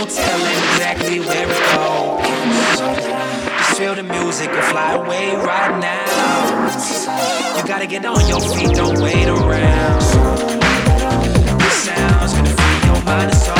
no telling exactly where it goes. Just feel the music and fly away right now. You gotta get on your feet, don't wait around. This sound's gonna free your mind and soul.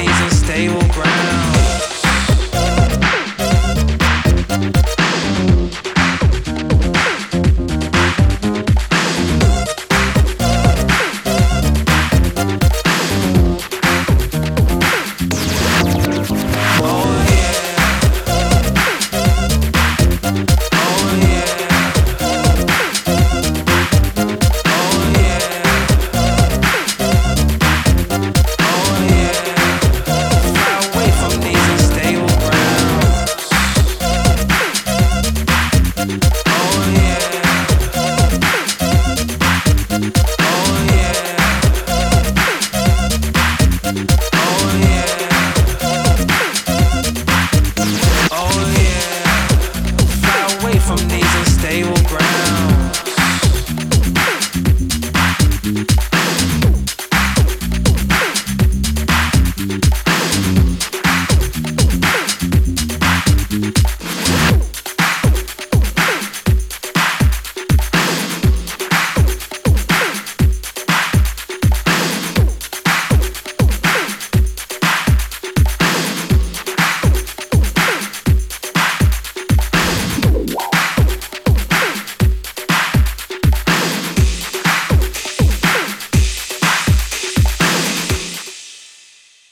Oh, yeah.